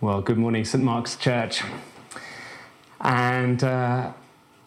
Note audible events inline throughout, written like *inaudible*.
Well, good morning, St. Mark's Church. And uh,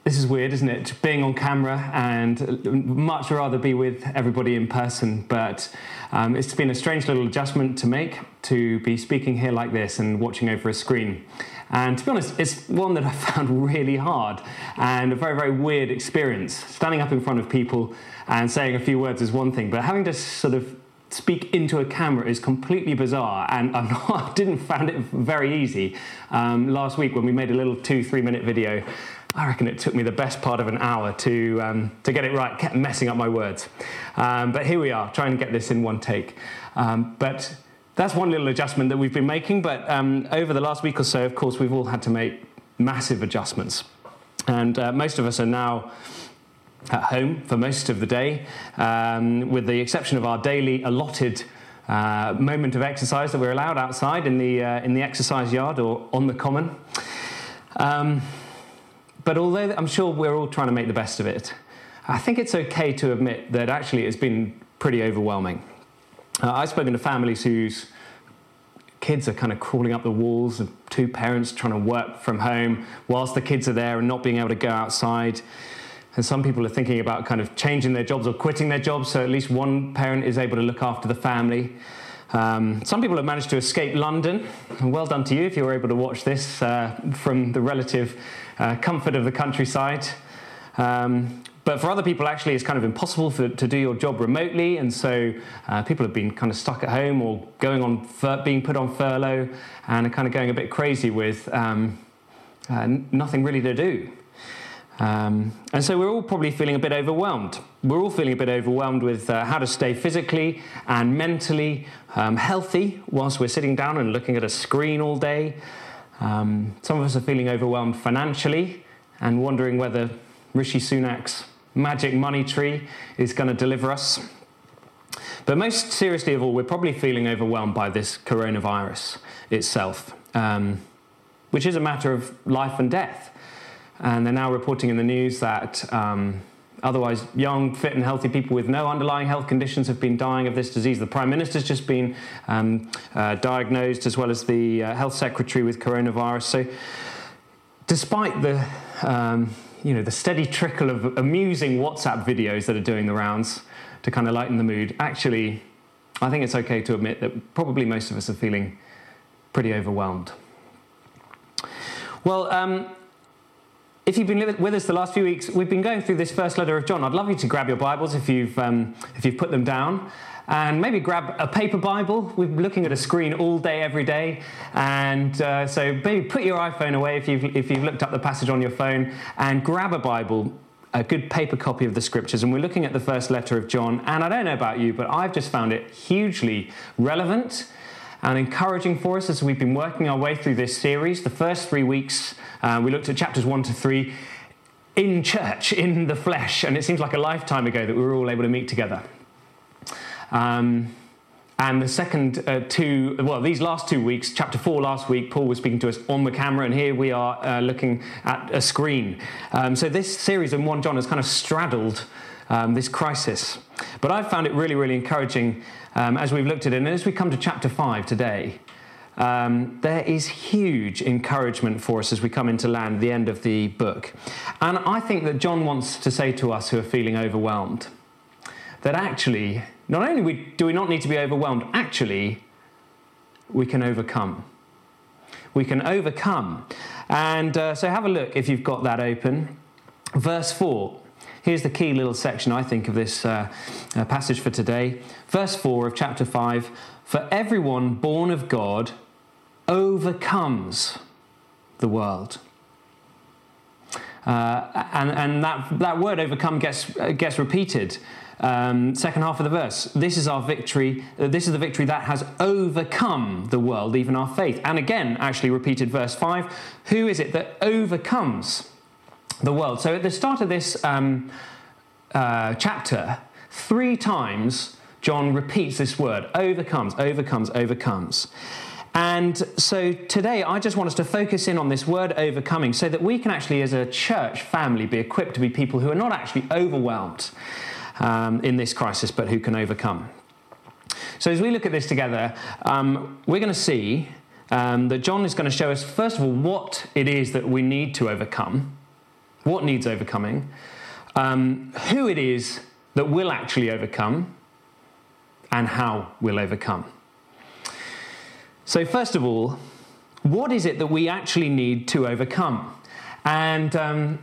this is weird, isn't it? Being on camera and much rather be with everybody in person. But um, it's been a strange little adjustment to make to be speaking here like this and watching over a screen. And to be honest, it's one that I *laughs* found really hard and a very, very weird experience. Standing up in front of people and saying a few words is one thing, but having to sort of speak into a camera is completely bizarre and not, *laughs* I didn't find it very easy. Um, last week when we made a little two, three minute video, I reckon it took me the best part of an hour to, um, to get it right, kept messing up my words. Um, but here we are, trying to get this in one take. Um, but that's one little adjustment that we've been making, but um, over the last week or so, of course, we've all had to make massive adjustments. And uh, most of us are now at home for most of the day, um, with the exception of our daily allotted uh, moment of exercise that we're allowed outside in the, uh, in the exercise yard or on the common. Um, but although I'm sure we're all trying to make the best of it, I think it's okay to admit that actually it's been pretty overwhelming. Uh, I've spoken to families whose kids are kind of crawling up the walls of two parents trying to work from home whilst the kids are there and not being able to go outside. And some people are thinking about kind of changing their jobs or quitting their jobs so at least one parent is able to look after the family. Um, some people have managed to escape London. Well done to you if you were able to watch this uh, from the relative uh, comfort of the countryside. Um, but for other people, actually, it's kind of impossible for, to do your job remotely, and so uh, people have been kind of stuck at home or going on fur- being put on furlough and are kind of going a bit crazy with um, uh, nothing really to do. Um, and so we're all probably feeling a bit overwhelmed. We're all feeling a bit overwhelmed with uh, how to stay physically and mentally um, healthy whilst we're sitting down and looking at a screen all day. Um, some of us are feeling overwhelmed financially and wondering whether Rishi Sunak's magic money tree is going to deliver us. But most seriously of all, we're probably feeling overwhelmed by this coronavirus itself, um, which is a matter of life and death. And they're now reporting in the news that um, otherwise young, fit, and healthy people with no underlying health conditions have been dying of this disease. The Prime Minister's just been um, uh, diagnosed, as well as the uh, Health Secretary with coronavirus. So, despite the um, you know, the steady trickle of amusing WhatsApp videos that are doing the rounds to kind of lighten the mood, actually, I think it's okay to admit that probably most of us are feeling pretty overwhelmed. Well, um, if you've been with us the last few weeks, we've been going through this first letter of John. I'd love you to grab your Bibles if you've, um, if you've put them down and maybe grab a paper Bible. We're looking at a screen all day, every day. And uh, so maybe put your iPhone away if you've, if you've looked up the passage on your phone and grab a Bible, a good paper copy of the scriptures. And we're looking at the first letter of John. And I don't know about you, but I've just found it hugely relevant and encouraging for us as we've been working our way through this series. The first three weeks, uh, we looked at chapters one to three in church, in the flesh. And it seems like a lifetime ago that we were all able to meet together. Um, and the second uh, two, well, these last two weeks, chapter four last week, Paul was speaking to us on the camera, and here we are uh, looking at a screen. Um, so this series in 1 John has kind of straddled um, this crisis. But I've found it really, really encouraging um, as we've looked at it. And as we come to chapter five today, um, there is huge encouragement for us as we come into land, the end of the book. And I think that John wants to say to us who are feeling overwhelmed that actually not only do we not need to be overwhelmed, actually, we can overcome. We can overcome. And uh, so have a look if you've got that open. Verse 4. Here's the key little section, I think, of this uh, uh, passage for today. Verse 4 of chapter 5 For everyone born of God overcomes the world. Uh, and and that, that word overcome gets, gets repeated um, second half of the verse. This is our victory. Uh, this is the victory that has overcome the world, even our faith. And again, actually repeated verse 5 Who is it that overcomes the world? So at the start of this um, uh, chapter, three times John repeats this word overcomes, overcomes, overcomes. And so today, I just want us to focus in on this word overcoming so that we can actually, as a church family, be equipped to be people who are not actually overwhelmed um, in this crisis, but who can overcome. So, as we look at this together, um, we're going to see um, that John is going to show us, first of all, what it is that we need to overcome, what needs overcoming, um, who it is that will actually overcome, and how we'll overcome. So, first of all, what is it that we actually need to overcome? And um,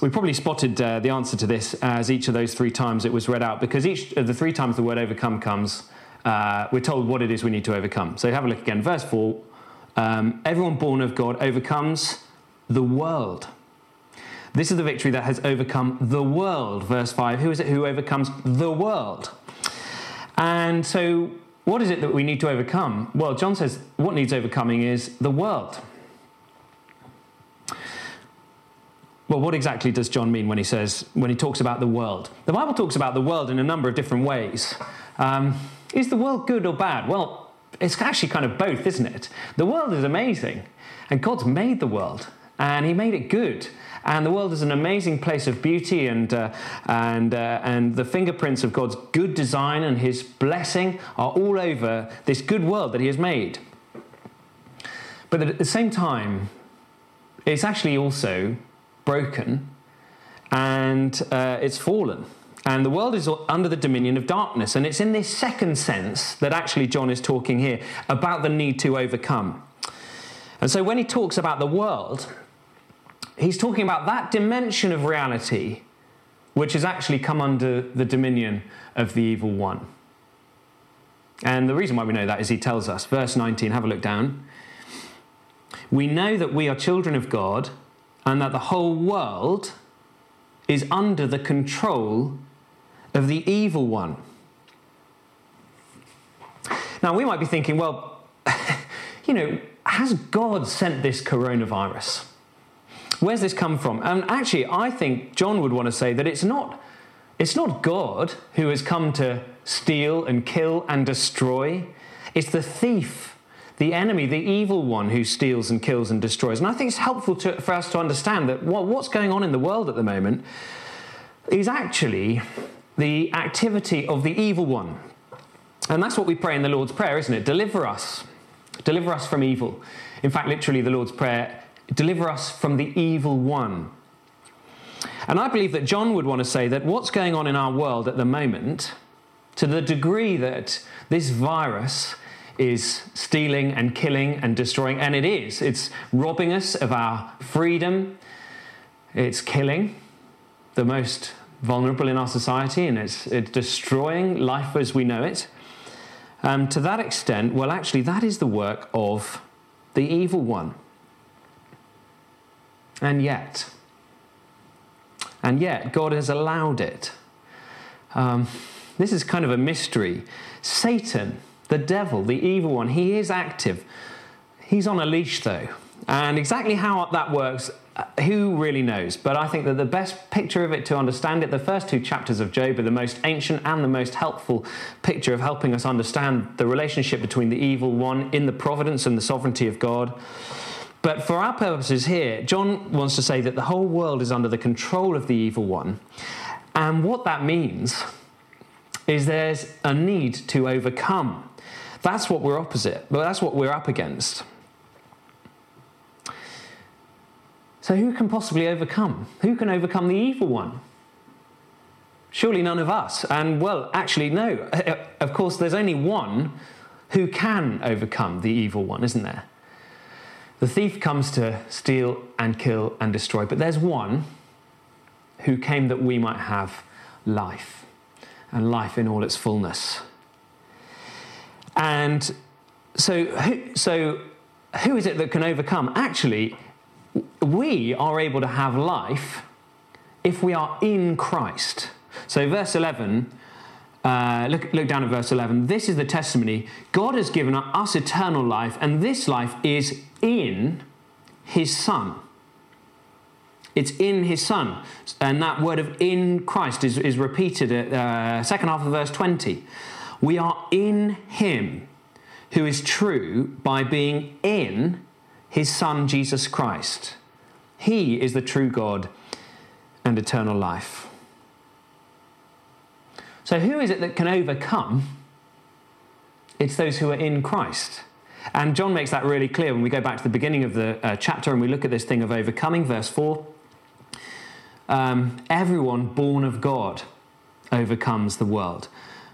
we probably spotted uh, the answer to this as each of those three times it was read out, because each of the three times the word overcome comes, uh, we're told what it is we need to overcome. So have a look again. Verse 4 um, Everyone born of God overcomes the world. This is the victory that has overcome the world. Verse 5 Who is it who overcomes the world? And so, what is it that we need to overcome? Well, John says what needs overcoming is the world. Well, what exactly does John mean when he says, when he talks about the world? The Bible talks about the world in a number of different ways. Um, is the world good or bad? Well, it's actually kind of both, isn't it? The world is amazing, and God's made the world, and He made it good. And the world is an amazing place of beauty, and, uh, and, uh, and the fingerprints of God's good design and His blessing are all over this good world that He has made. But at the same time, it's actually also broken and uh, it's fallen. And the world is under the dominion of darkness. And it's in this second sense that actually John is talking here about the need to overcome. And so when he talks about the world, he's talking about that dimension of reality which has actually come under the dominion of the evil one. And the reason why we know that is he tells us, verse 19, have a look down. We know that we are children of God and that the whole world is under the control of the evil one. Now, we might be thinking, well, *laughs* you know, has God sent this coronavirus? Where's this come from? And actually, I think John would want to say that it's not, it's not God who has come to steal and kill and destroy. It's the thief the enemy, the evil one who steals and kills and destroys. And I think it's helpful to, for us to understand that what, what's going on in the world at the moment is actually the activity of the evil one. And that's what we pray in the Lord's Prayer, isn't it? Deliver us. Deliver us from evil. In fact, literally, the Lord's Prayer deliver us from the evil one. And I believe that John would want to say that what's going on in our world at the moment, to the degree that this virus is stealing and killing and destroying, and it is. It's robbing us of our freedom, it's killing the most vulnerable in our society, and it's, it's destroying life as we know it. Um, to that extent, well, actually, that is the work of the evil one. And yet, and yet, God has allowed it. Um, this is kind of a mystery. Satan the devil, the evil one, he is active. He's on a leash though. And exactly how that works, who really knows? But I think that the best picture of it to understand it, the first two chapters of Job are the most ancient and the most helpful picture of helping us understand the relationship between the evil one in the providence and the sovereignty of God. But for our purposes here, John wants to say that the whole world is under the control of the evil one. And what that means is there's a need to overcome. That's what we're opposite, but that's what we're up against. So, who can possibly overcome? Who can overcome the evil one? Surely none of us. And, well, actually, no. *laughs* Of course, there's only one who can overcome the evil one, isn't there? The thief comes to steal and kill and destroy, but there's one who came that we might have life and life in all its fullness. And so, so who is it that can overcome? Actually, we are able to have life if we are in Christ. So, verse 11, uh, look, look down at verse 11. This is the testimony God has given us eternal life, and this life is in His Son. It's in His Son. And that word of in Christ is, is repeated at uh, second half of verse 20. We are in him who is true by being in his Son, Jesus Christ. He is the true God and eternal life. So, who is it that can overcome? It's those who are in Christ. And John makes that really clear when we go back to the beginning of the uh, chapter and we look at this thing of overcoming, verse 4. Um, everyone born of God overcomes the world.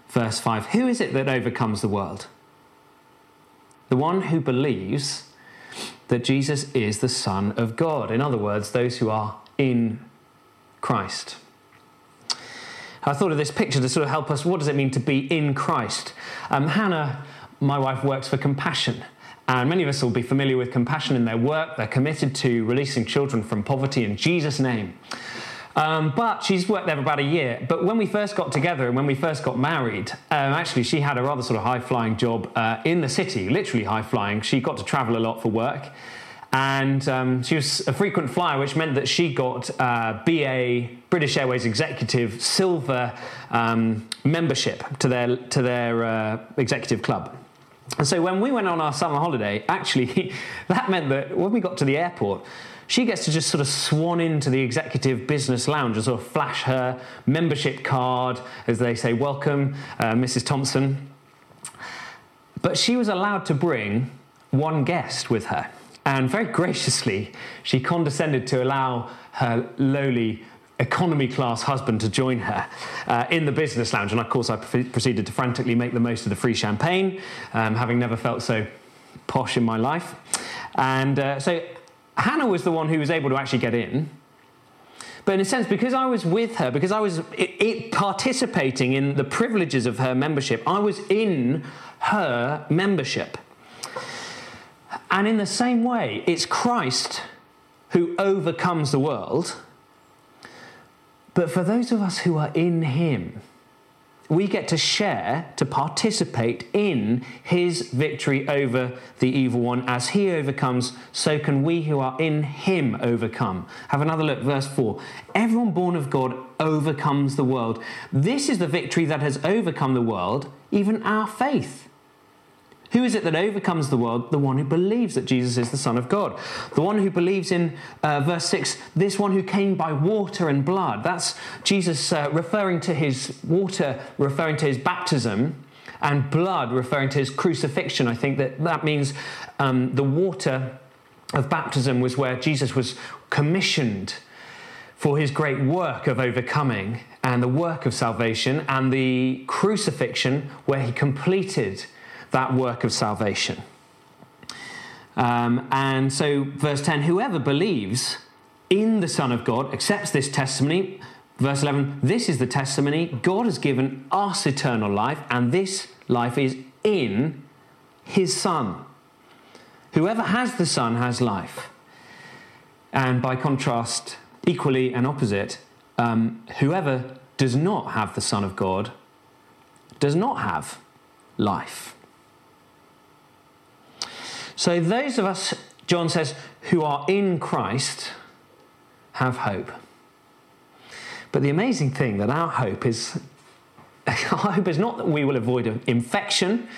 Verse 5 Who is it that overcomes the world? The one who believes that Jesus is the Son of God. In other words, those who are in Christ. I thought of this picture to sort of help us. What does it mean to be in Christ? Um, Hannah, my wife, works for Compassion. And many of us will be familiar with Compassion in their work. They're committed to releasing children from poverty in Jesus' name. Um, but she's worked there for about a year. But when we first got together and when we first got married, um, actually, she had a rather sort of high flying job uh, in the city, literally high flying. She got to travel a lot for work. And um, she was a frequent flyer, which meant that she got uh, BA, British Airways Executive Silver um, membership to their, to their uh, executive club. And so when we went on our summer holiday, actually, *laughs* that meant that when we got to the airport, she gets to just sort of swan into the executive business lounge and sort of flash her membership card as they say, Welcome, uh, Mrs. Thompson. But she was allowed to bring one guest with her. And very graciously, she condescended to allow her lowly economy class husband to join her uh, in the business lounge. And of course, I proceeded to frantically make the most of the free champagne, um, having never felt so posh in my life. And uh, so Hannah was the one who was able to actually get in. But in a sense, because I was with her, because I was it, it, participating in the privileges of her membership, I was in her membership. And in the same way, it's Christ who overcomes the world. But for those of us who are in Him, we get to share, to participate in his victory over the evil one. As he overcomes, so can we who are in him overcome. Have another look, verse 4. Everyone born of God overcomes the world. This is the victory that has overcome the world, even our faith. Who is it that overcomes the world? The one who believes that Jesus is the Son of God. The one who believes in uh, verse 6, this one who came by water and blood. That's Jesus uh, referring to his water, referring to his baptism, and blood referring to his crucifixion. I think that that means um, the water of baptism was where Jesus was commissioned for his great work of overcoming and the work of salvation, and the crucifixion where he completed that work of salvation. Um, and so, verse 10 whoever believes in the Son of God accepts this testimony. Verse 11 this is the testimony God has given us eternal life, and this life is in his Son. Whoever has the Son has life. And by contrast, equally and opposite, um, whoever does not have the Son of God does not have life. So, those of us, John says, who are in Christ have hope. But the amazing thing that our hope is *laughs* our hope is not that we will avoid infection.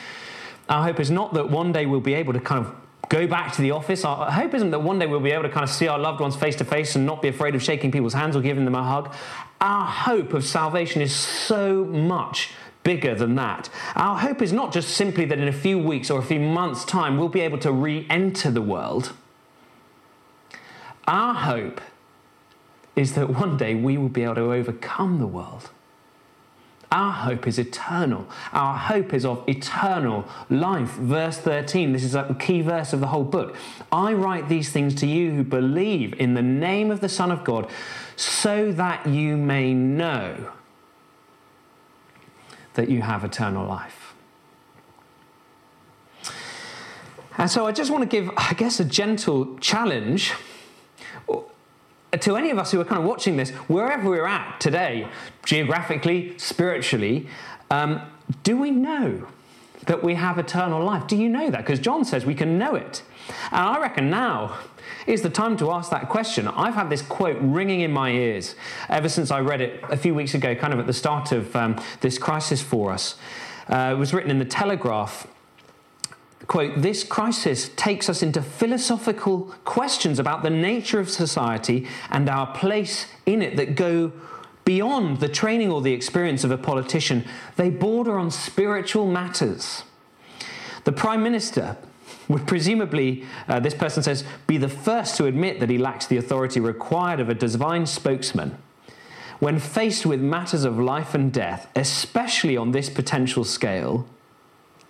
Our hope is not that one day we'll be able to kind of go back to the office. Our hope isn't that one day we'll be able to kind of see our loved ones face to face and not be afraid of shaking people's hands or giving them a hug. Our hope of salvation is so much bigger than that. Our hope is not just simply that in a few weeks or a few months' time we'll be able to re enter the world. Our hope is that one day we will be able to overcome the world. Our hope is eternal. Our hope is of eternal life. Verse 13, this is a key verse of the whole book. I write these things to you who believe in the name of the Son of God, so that you may know that you have eternal life. And so I just want to give, I guess, a gentle challenge to any of us who are kind of watching this, wherever we're at today, geographically, spiritually, um, do we know that we have eternal life? Do you know that? Because John says we can know it. And I reckon now is the time to ask that question. I've had this quote ringing in my ears ever since I read it a few weeks ago, kind of at the start of um, this crisis for us. Uh, it was written in the Telegraph. Quote, this crisis takes us into philosophical questions about the nature of society and our place in it that go beyond the training or the experience of a politician. They border on spiritual matters. The Prime Minister would presumably, uh, this person says, be the first to admit that he lacks the authority required of a divine spokesman. When faced with matters of life and death, especially on this potential scale,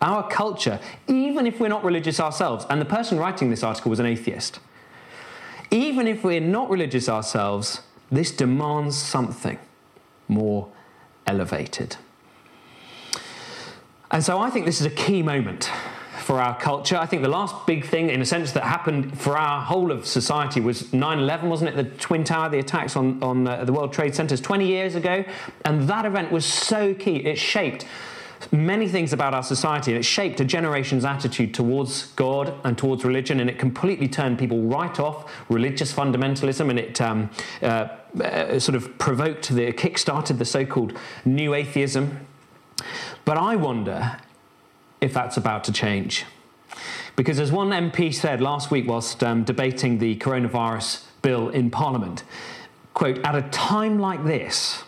our culture, even if we're not religious ourselves, and the person writing this article was an atheist, even if we're not religious ourselves, this demands something more elevated. And so I think this is a key moment for our culture. I think the last big thing, in a sense, that happened for our whole of society was 9 11, wasn't it? The Twin Tower, the attacks on, on uh, the World Trade Centers 20 years ago. And that event was so key. It shaped many things about our society and it shaped a generation's attitude towards God and towards religion and it completely turned people right off religious fundamentalism and it um, uh, uh, sort of provoked the kick-started the so-called new atheism but I wonder if that's about to change. Because as one MP said last week whilst um, debating the coronavirus bill in Parliament, quote, at a time like this,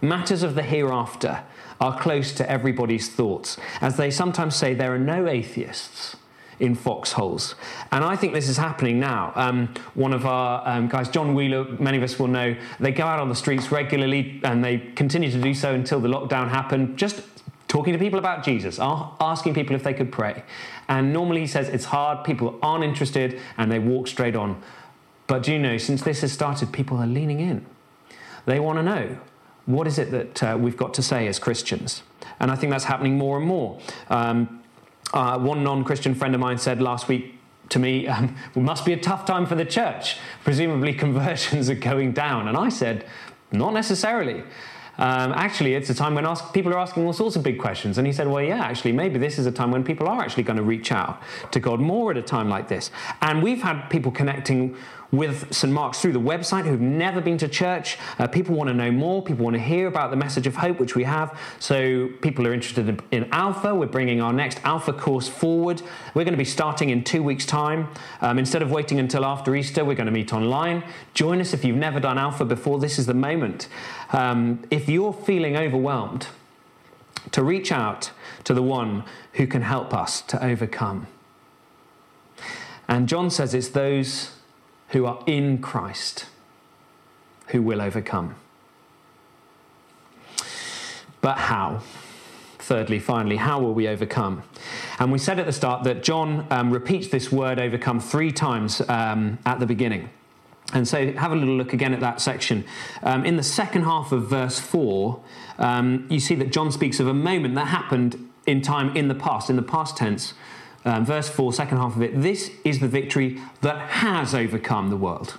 matters of the hereafter are close to everybody's thoughts. As they sometimes say, there are no atheists in foxholes. And I think this is happening now. Um, one of our um, guys, John Wheeler, many of us will know, they go out on the streets regularly and they continue to do so until the lockdown happened, just talking to people about Jesus, asking people if they could pray. And normally he says it's hard, people aren't interested, and they walk straight on. But do you know, since this has started, people are leaning in. They want to know what is it that uh, we've got to say as Christians? And I think that's happening more and more. Um, uh, one non Christian friend of mine said last week to me, *laughs* um, it must be a tough time for the church. Presumably, conversions are going down. And I said, not necessarily. Um, actually, it's a time when ask, people are asking all sorts of big questions. And he said, Well, yeah, actually, maybe this is a time when people are actually going to reach out to God more at a time like this. And we've had people connecting with St. Mark's through the website who've never been to church. Uh, people want to know more. People want to hear about the message of hope, which we have. So people are interested in, in Alpha. We're bringing our next Alpha course forward. We're going to be starting in two weeks' time. Um, instead of waiting until after Easter, we're going to meet online. Join us if you've never done Alpha before. This is the moment. Um, if you're feeling overwhelmed, to reach out to the one who can help us to overcome. And John says it's those who are in Christ who will overcome. But how? Thirdly, finally, how will we overcome? And we said at the start that John um, repeats this word overcome three times um, at the beginning. And so have a little look again at that section. Um, in the second half of verse 4, um, you see that John speaks of a moment that happened in time in the past, in the past tense, um, verse 4, second half of it, this is the victory that has overcome the world.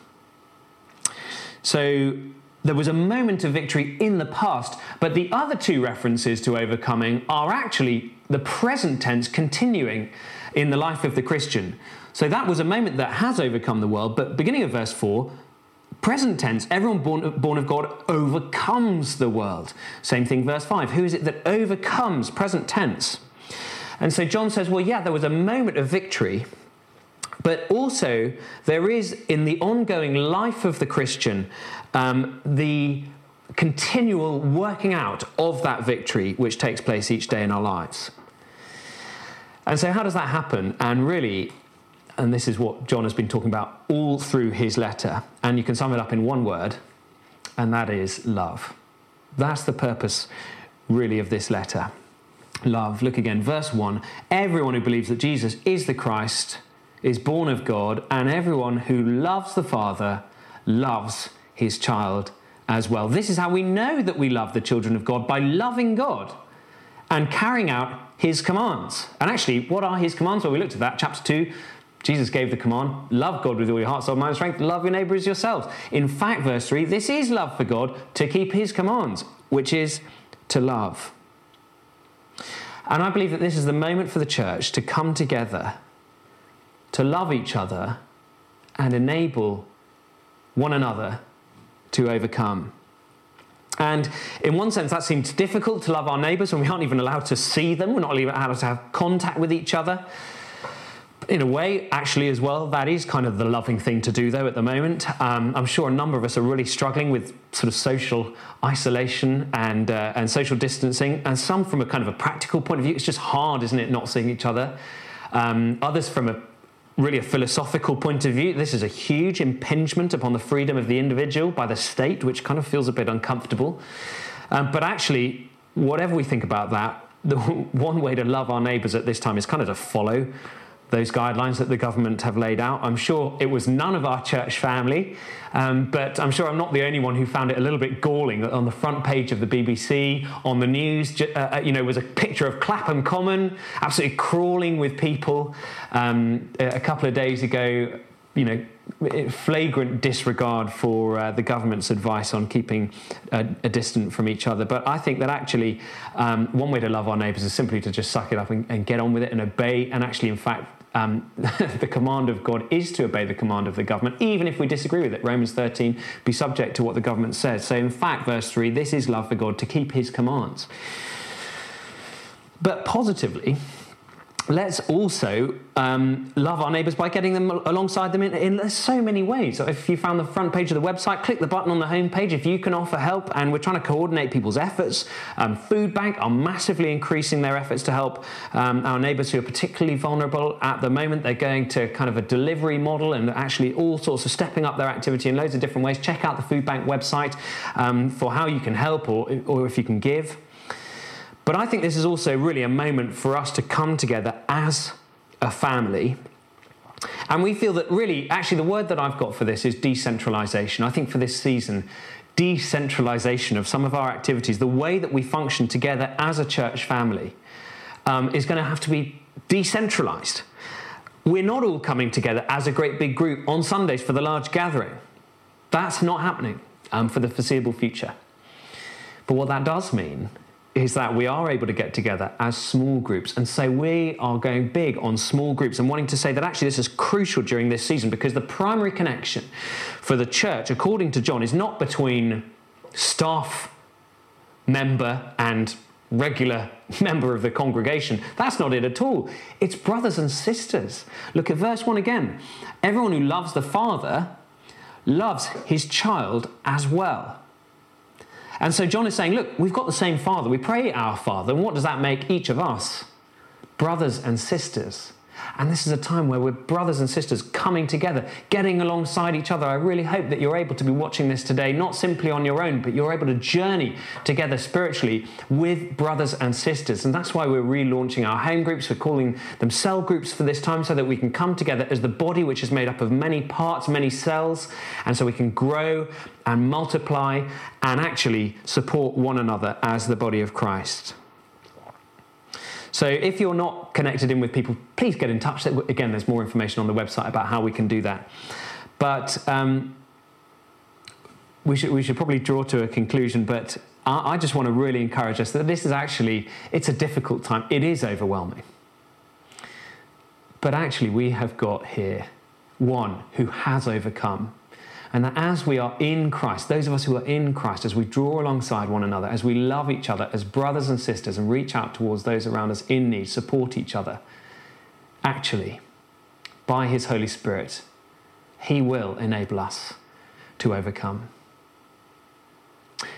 So there was a moment of victory in the past, but the other two references to overcoming are actually the present tense continuing in the life of the Christian. So that was a moment that has overcome the world, but beginning of verse 4, present tense, everyone born, born of God overcomes the world. Same thing, verse 5. Who is it that overcomes? Present tense. And so John says, well, yeah, there was a moment of victory, but also there is in the ongoing life of the Christian um, the continual working out of that victory which takes place each day in our lives. And so, how does that happen? And really, and this is what John has been talking about all through his letter, and you can sum it up in one word, and that is love. That's the purpose, really, of this letter love. Look again, verse 1 Everyone who believes that Jesus is the Christ is born of God, and everyone who loves the Father loves his child as well. This is how we know that we love the children of God by loving God and carrying out his commands. And actually, what are his commands? Well, we looked at that, chapter 2. Jesus gave the command love God with all your heart, soul, mind, strength, love your neighbor as yourselves. In fact, verse 3, this is love for God to keep his commands, which is to love. And I believe that this is the moment for the church to come together, to love each other, and enable one another to overcome. And in one sense, that seems difficult to love our neighbours when we aren't even allowed to see them, we're not even allowed to have contact with each other in a way, actually, as well, that is kind of the loving thing to do, though, at the moment. Um, I'm sure a number of us are really struggling with sort of social isolation and, uh, and social distancing, and some from a kind of a practical point of view. It's just hard, isn't it, not seeing each other? Um, others from a really a philosophical point of view. This is a huge impingement upon the freedom of the individual by the state, which kind of feels a bit uncomfortable. Um, but actually, whatever we think about that, *laughs* the one way to love our neighbours at this time is kind of to follow those guidelines that the government have laid out. I'm sure it was none of our church family, um, but I'm sure I'm not the only one who found it a little bit galling that on the front page of the BBC, on the news, uh, uh, you know, was a picture of Clapham Common absolutely crawling with people. Um, a couple of days ago, you know, flagrant disregard for uh, the government's advice on keeping a, distant from each other. But I think that actually, um, one way to love our neighbours is simply to just suck it up and, and get on with it and obey, and actually, in fact, um, *laughs* the command of God is to obey the command of the government, even if we disagree with it. Romans 13, be subject to what the government says. So, in fact, verse 3, this is love for God to keep his commands. But positively, let's also um, love our neighbours by getting them alongside them in, in, so many ways. So if you found the front page of the website, click the button on the homepage. If you can offer help, and we're trying to coordinate people's efforts. Um, Food Bank are massively increasing their efforts to help um, our neighbours who are particularly vulnerable at the moment. They're going to kind of a delivery model and actually all sorts of stepping up their activity in loads of different ways. Check out the Food Bank website um, for how you can help or, or if you can give. But I think this is also really a moment for us to come together as a family. And we feel that really, actually, the word that I've got for this is decentralization. I think for this season, decentralization of some of our activities, the way that we function together as a church family, um, is going to have to be decentralized. We're not all coming together as a great big group on Sundays for the large gathering. That's not happening um, for the foreseeable future. But what that does mean is that we are able to get together as small groups. And so we are going big on small groups and wanting to say that actually this is crucial during this season because the primary connection for the church, according to John, is not between staff member and regular *laughs* member of the congregation. That's not it at all. It's brothers and sisters. Look at verse 1 again. Everyone who loves the Father loves his child as well. And so John is saying, look, we've got the same Father. We pray our Father. And what does that make each of us? Brothers and sisters. And this is a time where we're brothers and sisters coming together, getting alongside each other. I really hope that you're able to be watching this today, not simply on your own, but you're able to journey together spiritually with brothers and sisters. And that's why we're relaunching our home groups. We're calling them cell groups for this time so that we can come together as the body, which is made up of many parts, many cells, and so we can grow and multiply and actually support one another as the body of Christ. So if you're not connected in with people, please get in touch. Again, there's more information on the website about how we can do that. But um, we should we should probably draw to a conclusion. But I, I just want to really encourage us that this is actually it's a difficult time. It is overwhelming. But actually, we have got here one who has overcome and that as we are in Christ, those of us who are in Christ, as we draw alongside one another, as we love each other as brothers and sisters and reach out towards those around us in need, support each other, actually, by His Holy Spirit, He will enable us to overcome.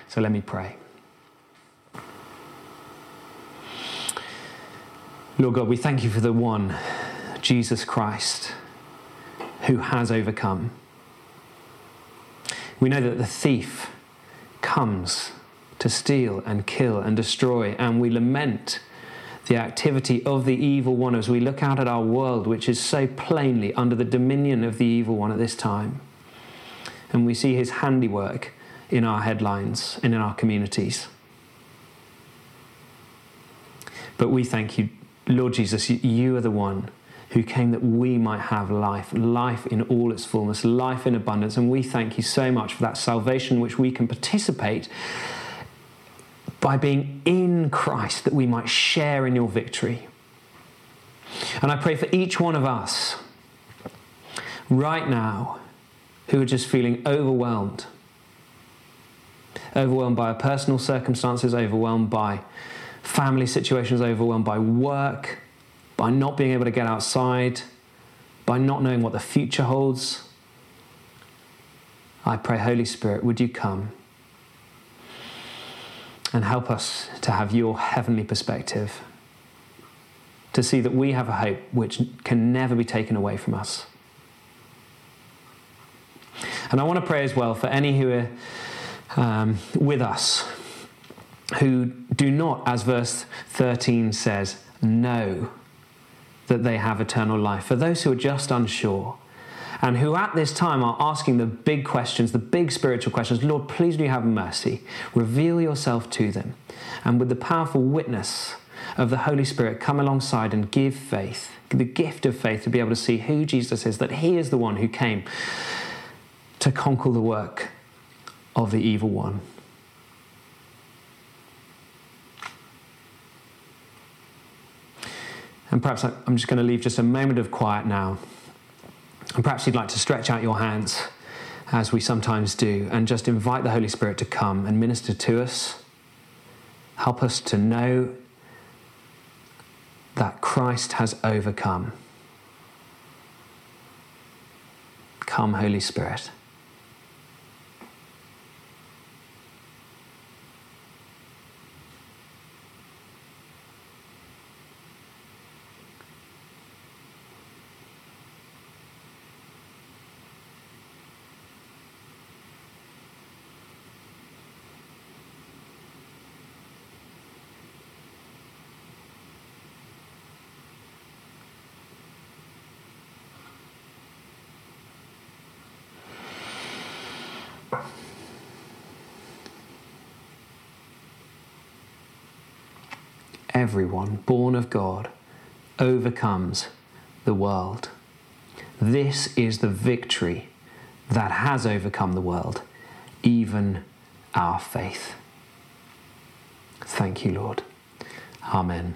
So let me pray. Lord God, we thank you for the one, Jesus Christ, who has overcome. We know that the thief comes to steal and kill and destroy, and we lament the activity of the evil one as we look out at our world, which is so plainly under the dominion of the evil one at this time. And we see his handiwork in our headlines and in our communities. But we thank you, Lord Jesus, you are the one who came that we might have life, life in all its fullness, life in abundance. And we thank you so much for that salvation which we can participate by being in Christ, that we might share in your victory. And I pray for each one of us right now who are just feeling overwhelmed. Overwhelmed by our personal circumstances, overwhelmed by family situations, overwhelmed by work, by not being able to get outside, by not knowing what the future holds. I pray, Holy Spirit, would you come and help us to have your heavenly perspective? to see that we have a hope which can never be taken away from us. And I want to pray as well for any who are um, with us who do not, as verse 13 says, know that they have eternal life. For those who are just unsure and who at this time are asking the big questions, the big spiritual questions, Lord, please do you have mercy. Reveal yourself to them. And with the powerful witness of the Holy Spirit, come alongside and give faith, the gift of faith to be able to see who Jesus is, that He is the one who came to conquer the work of the evil one. And perhaps I'm just going to leave just a moment of quiet now. And perhaps you'd like to stretch out your hands as we sometimes do and just invite the Holy Spirit to come and minister to us. Help us to know that Christ has overcome. Come, Holy Spirit. Everyone born of God overcomes the world. This is the victory that has overcome the world, even our faith. Thank you, Lord. Amen.